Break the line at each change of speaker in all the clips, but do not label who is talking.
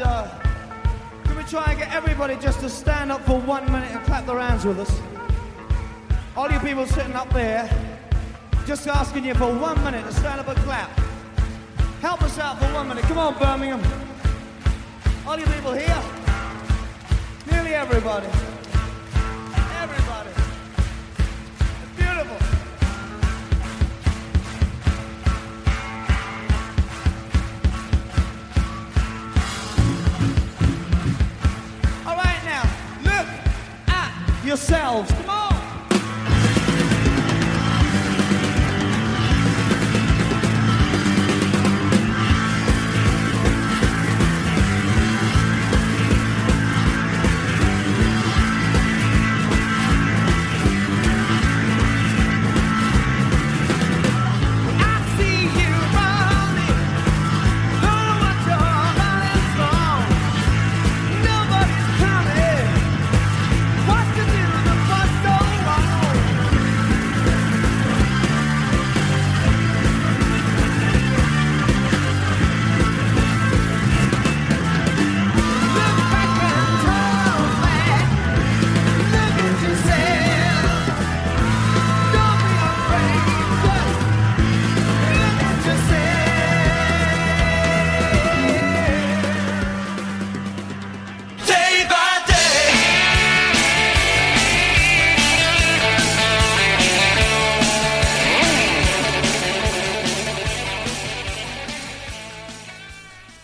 And uh, can we try and get everybody just to stand up for one minute and clap their hands with us? All you people sitting up there, just asking you for one minute to stand up and clap. Help us out for one minute. Come on, Birmingham. All you people here, nearly everybody. Everybody. At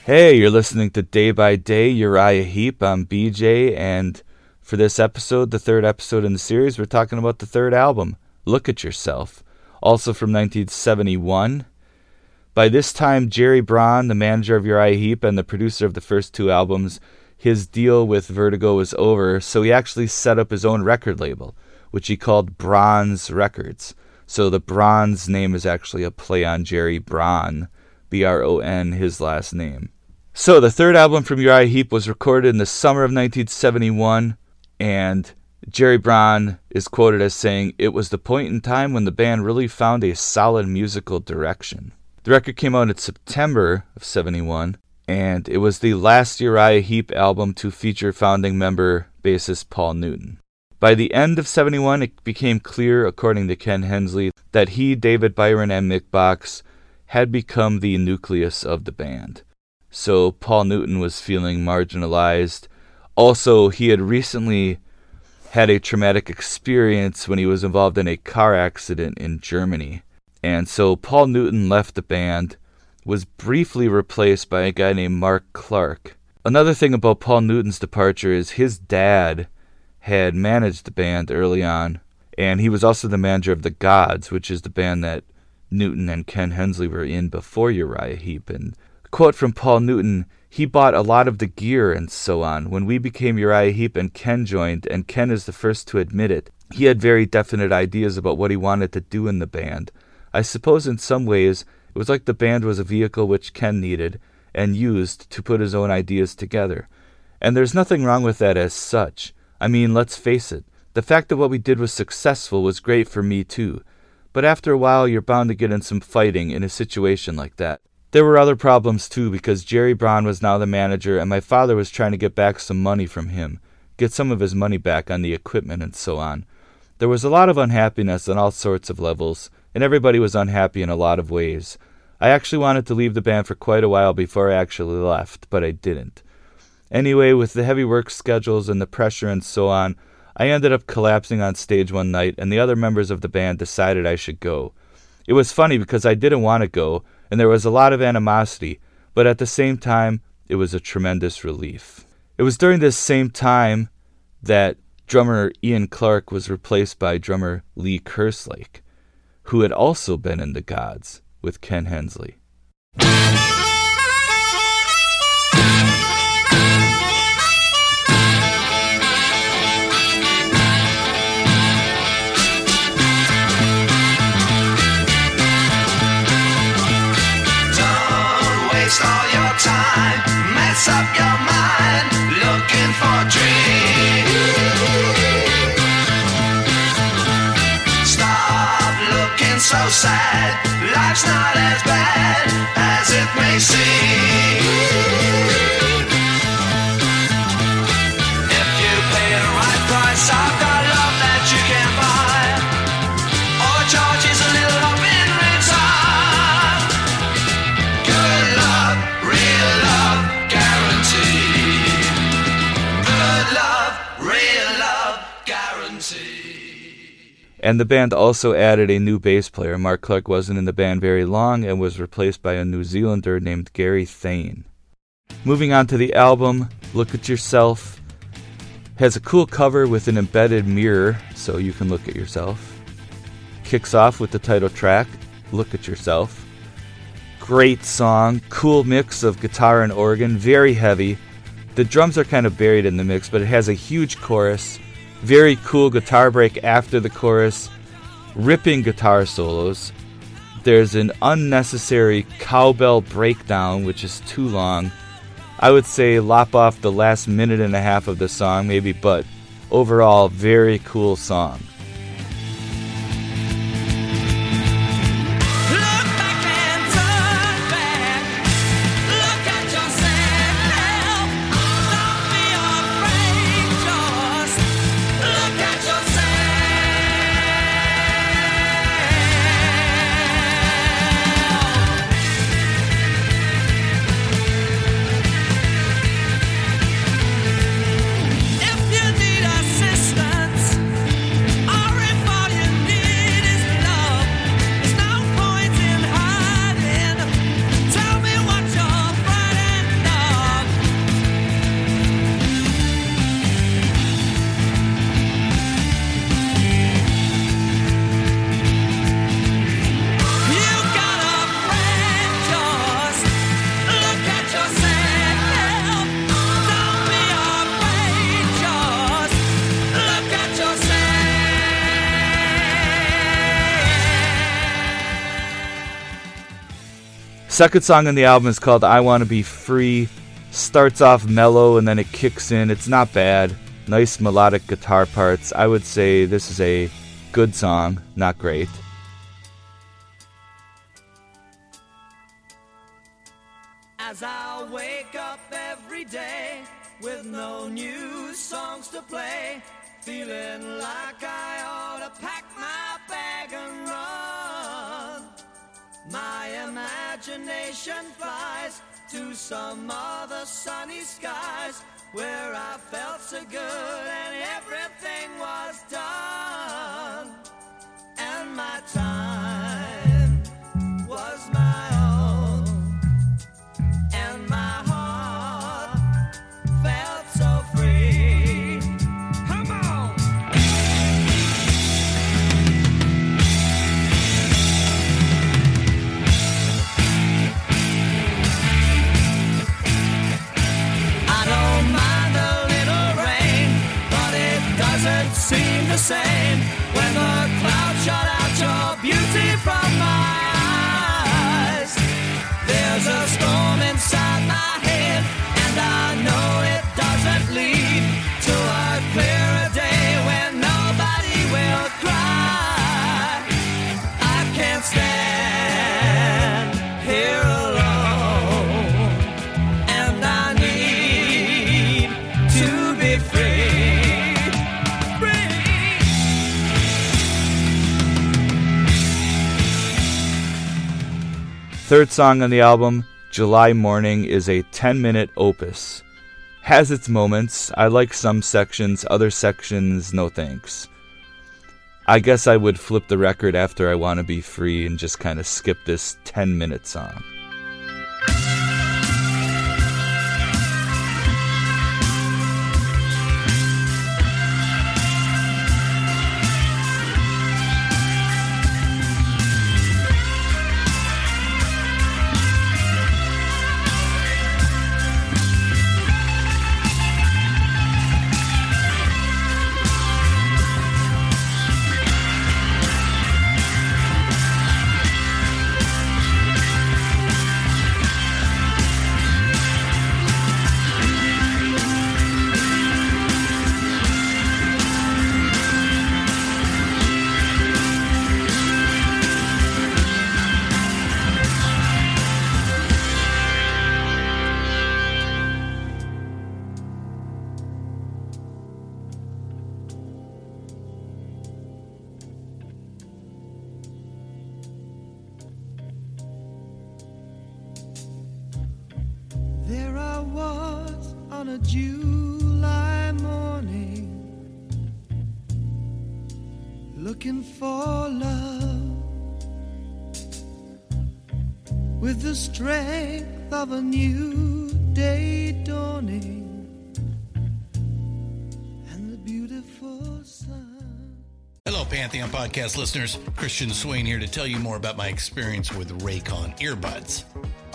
Hey, you're listening to Day by Day Uriah Heep. I'm BJ, and for this episode, the third episode in the series, we're talking about the third album, Look at Yourself, also from 1971. By this time, Gerry Bron, the manager of Uriah Heep and the producer of the first two albums, his deal with Vertigo was over, so he actually set up his own record label, which he called Bronze Records. So the Bronze name is actually a play on Gerry Bron, B R O N, his last name. So the third album from Uriah Heep was recorded in the summer of 1971, and Gerry Bron is quoted as saying, It was the point in time when the band really found a solid musical direction. The record came out in September of 71, and it was the last Uriah Heep album to feature founding member bassist Paul Newton. By the end of 71, it became clear, according to Ken Hensley, that he, David Byron, and Mick Box had become the nucleus of the band. So Paul Newton was feeling marginalized. Also, he had recently had a traumatic experience when he was involved in a car accident in Germany. And so Paul Newton left the band, was briefly replaced by a guy named Mark Clarke. Another thing about Paul Newton's departure is his dad had managed the band early on, and he was also the manager of the Gods, which is the band that Newton and Ken Hensley were in before Uriah Heep. And quote from Paul Newton he bought a lot of the gear and so on. When we became Uriah Heep and Ken joined, and Ken is the first to admit it, he had very definite ideas about what he wanted to do in the band. I suppose in some ways it was like the band was a vehicle which Ken needed, and used to put his own ideas together. And there's nothing wrong with that as such. I mean, let's face it, the fact that what we did was successful was great for me too. But after a while, you're bound to get in some fighting in a situation like that. There were other problems too because Gerry Bron was now the manager and my father was trying to get back some money from him, get some of his money back on the equipment and so on. There was a lot of unhappiness on all sorts of levels, and everybody was unhappy in a lot of ways. I actually wanted to leave the band for quite a while before I actually left, but I didn't. Anyway, with the heavy work schedules and the pressure and so on, I ended up collapsing on stage one night, and the other members of the band decided I should go. It was funny because I didn't want to go, and there was a lot of animosity, but at the same time, it was a tremendous relief. It was during this same time that drummer Ian Clarke was replaced by drummer Lee Kerslake, who had also been in The Gods with Ken Hensley.
So sad. Life's not as bad as it may seem.
And the band also added a new bass player. Mark Clarke wasn't in the band very long and was replaced by a New Zealander named Gary Thain. Moving on to the album, Look at Yourself has a cool cover with an embedded mirror so you can look at yourself. Kicks off with the title track, Look at Yourself. Great song, cool mix of guitar and organ, very heavy. The drums are kind of buried in the mix, but it has a huge chorus, very cool guitar break after the chorus, ripping guitar solos. There's an unnecessary cowbell breakdown, which is too long. I would say lop off the last minute and a half of the song, maybe, but overall, very cool song. Second song on the album is called I Want to Be Free. Starts off mellow and then it kicks in. It's not bad. Nice melodic guitar parts. I would say this is a good song, not great.
As I wake up every day with no new songs to play, feeling like I ought to pack my bag and. My imagination flies to some other sunny skies where I felt so good and everything was done. And my time
Third song on the album, July Morning, is a 10 minute opus. Has its moments. I like some sections, other sections, no thanks. I guess I would flip the record after I Want to Be Free and just kind of skip this 10 minute song.
July morning, looking for love with the strength of a new day dawning and the beautiful sun.
Hello, Pantheon Podcast listeners. Christian Swain here to tell you more about my experience with Raycon earbuds.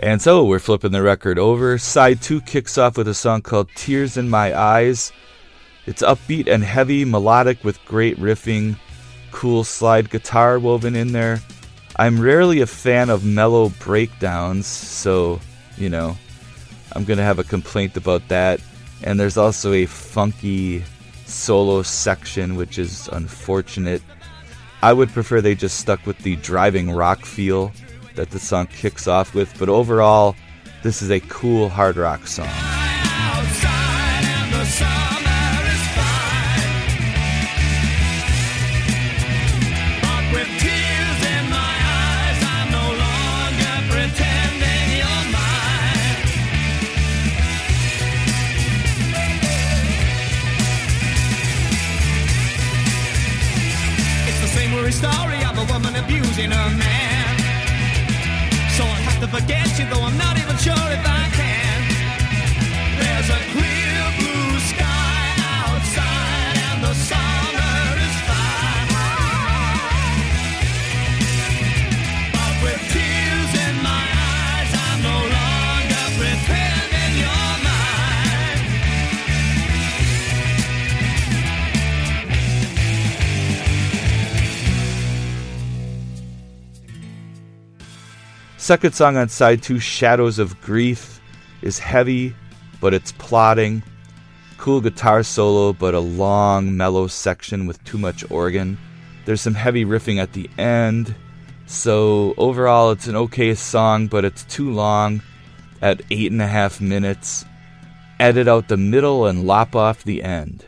And so we're flipping the record over. Side 2 kicks off with a song called Tears in My Eyes. It's upbeat and heavy, melodic with great riffing, cool slide guitar woven in there. I'm rarely a fan of mellow breakdowns, so, you know, I'm going to have a complaint about that. And there's also a funky solo section, which is unfortunate. I would prefer they just stuck with the driving rock feel that the song kicks off with, but overall, this is a cool hard rock song.
Story of a woman abusing her man. To you, though I'm not even sure if I
Second song on side two, Shadows of Grief, is heavy, but it's plodding. Cool guitar solo, but a long, mellow section with too much organ. There's some heavy riffing at the end. So overall, it's an okay song, but it's too long at eight and a half minutes. Edit out the middle and lop off the end.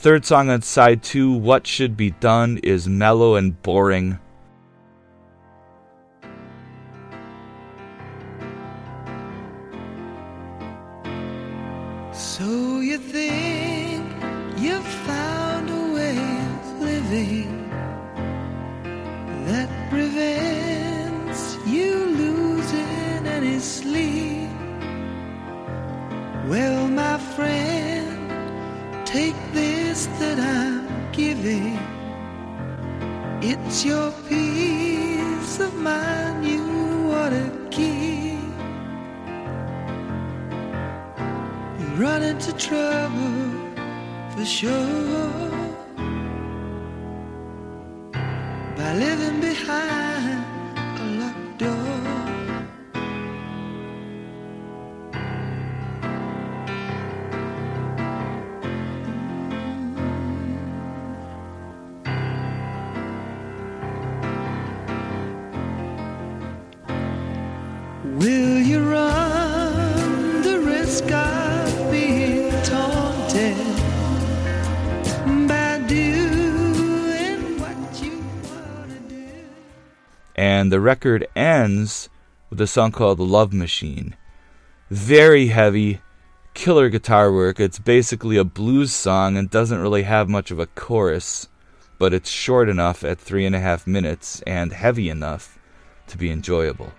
Third song on side two, What Should Be Done, is mellow and boring.
So you think you've found a way of living that I'm giving. It's your peace of mind you want to keep. You run into trouble for sure by living behind
And the record ends with a song called Love Machine. Very heavy, killer guitar work. It's basically a blues song and doesn't really have much of a chorus, but it's short enough at three and a half minutes and heavy enough to be enjoyable.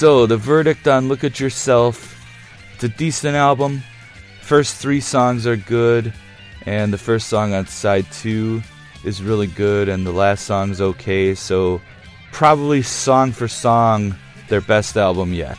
So, the verdict on Look at Yourself. It's a decent album. First three songs are good, and the first song on side two is really good, and the last song's okay. So, probably song for song, their best album yet.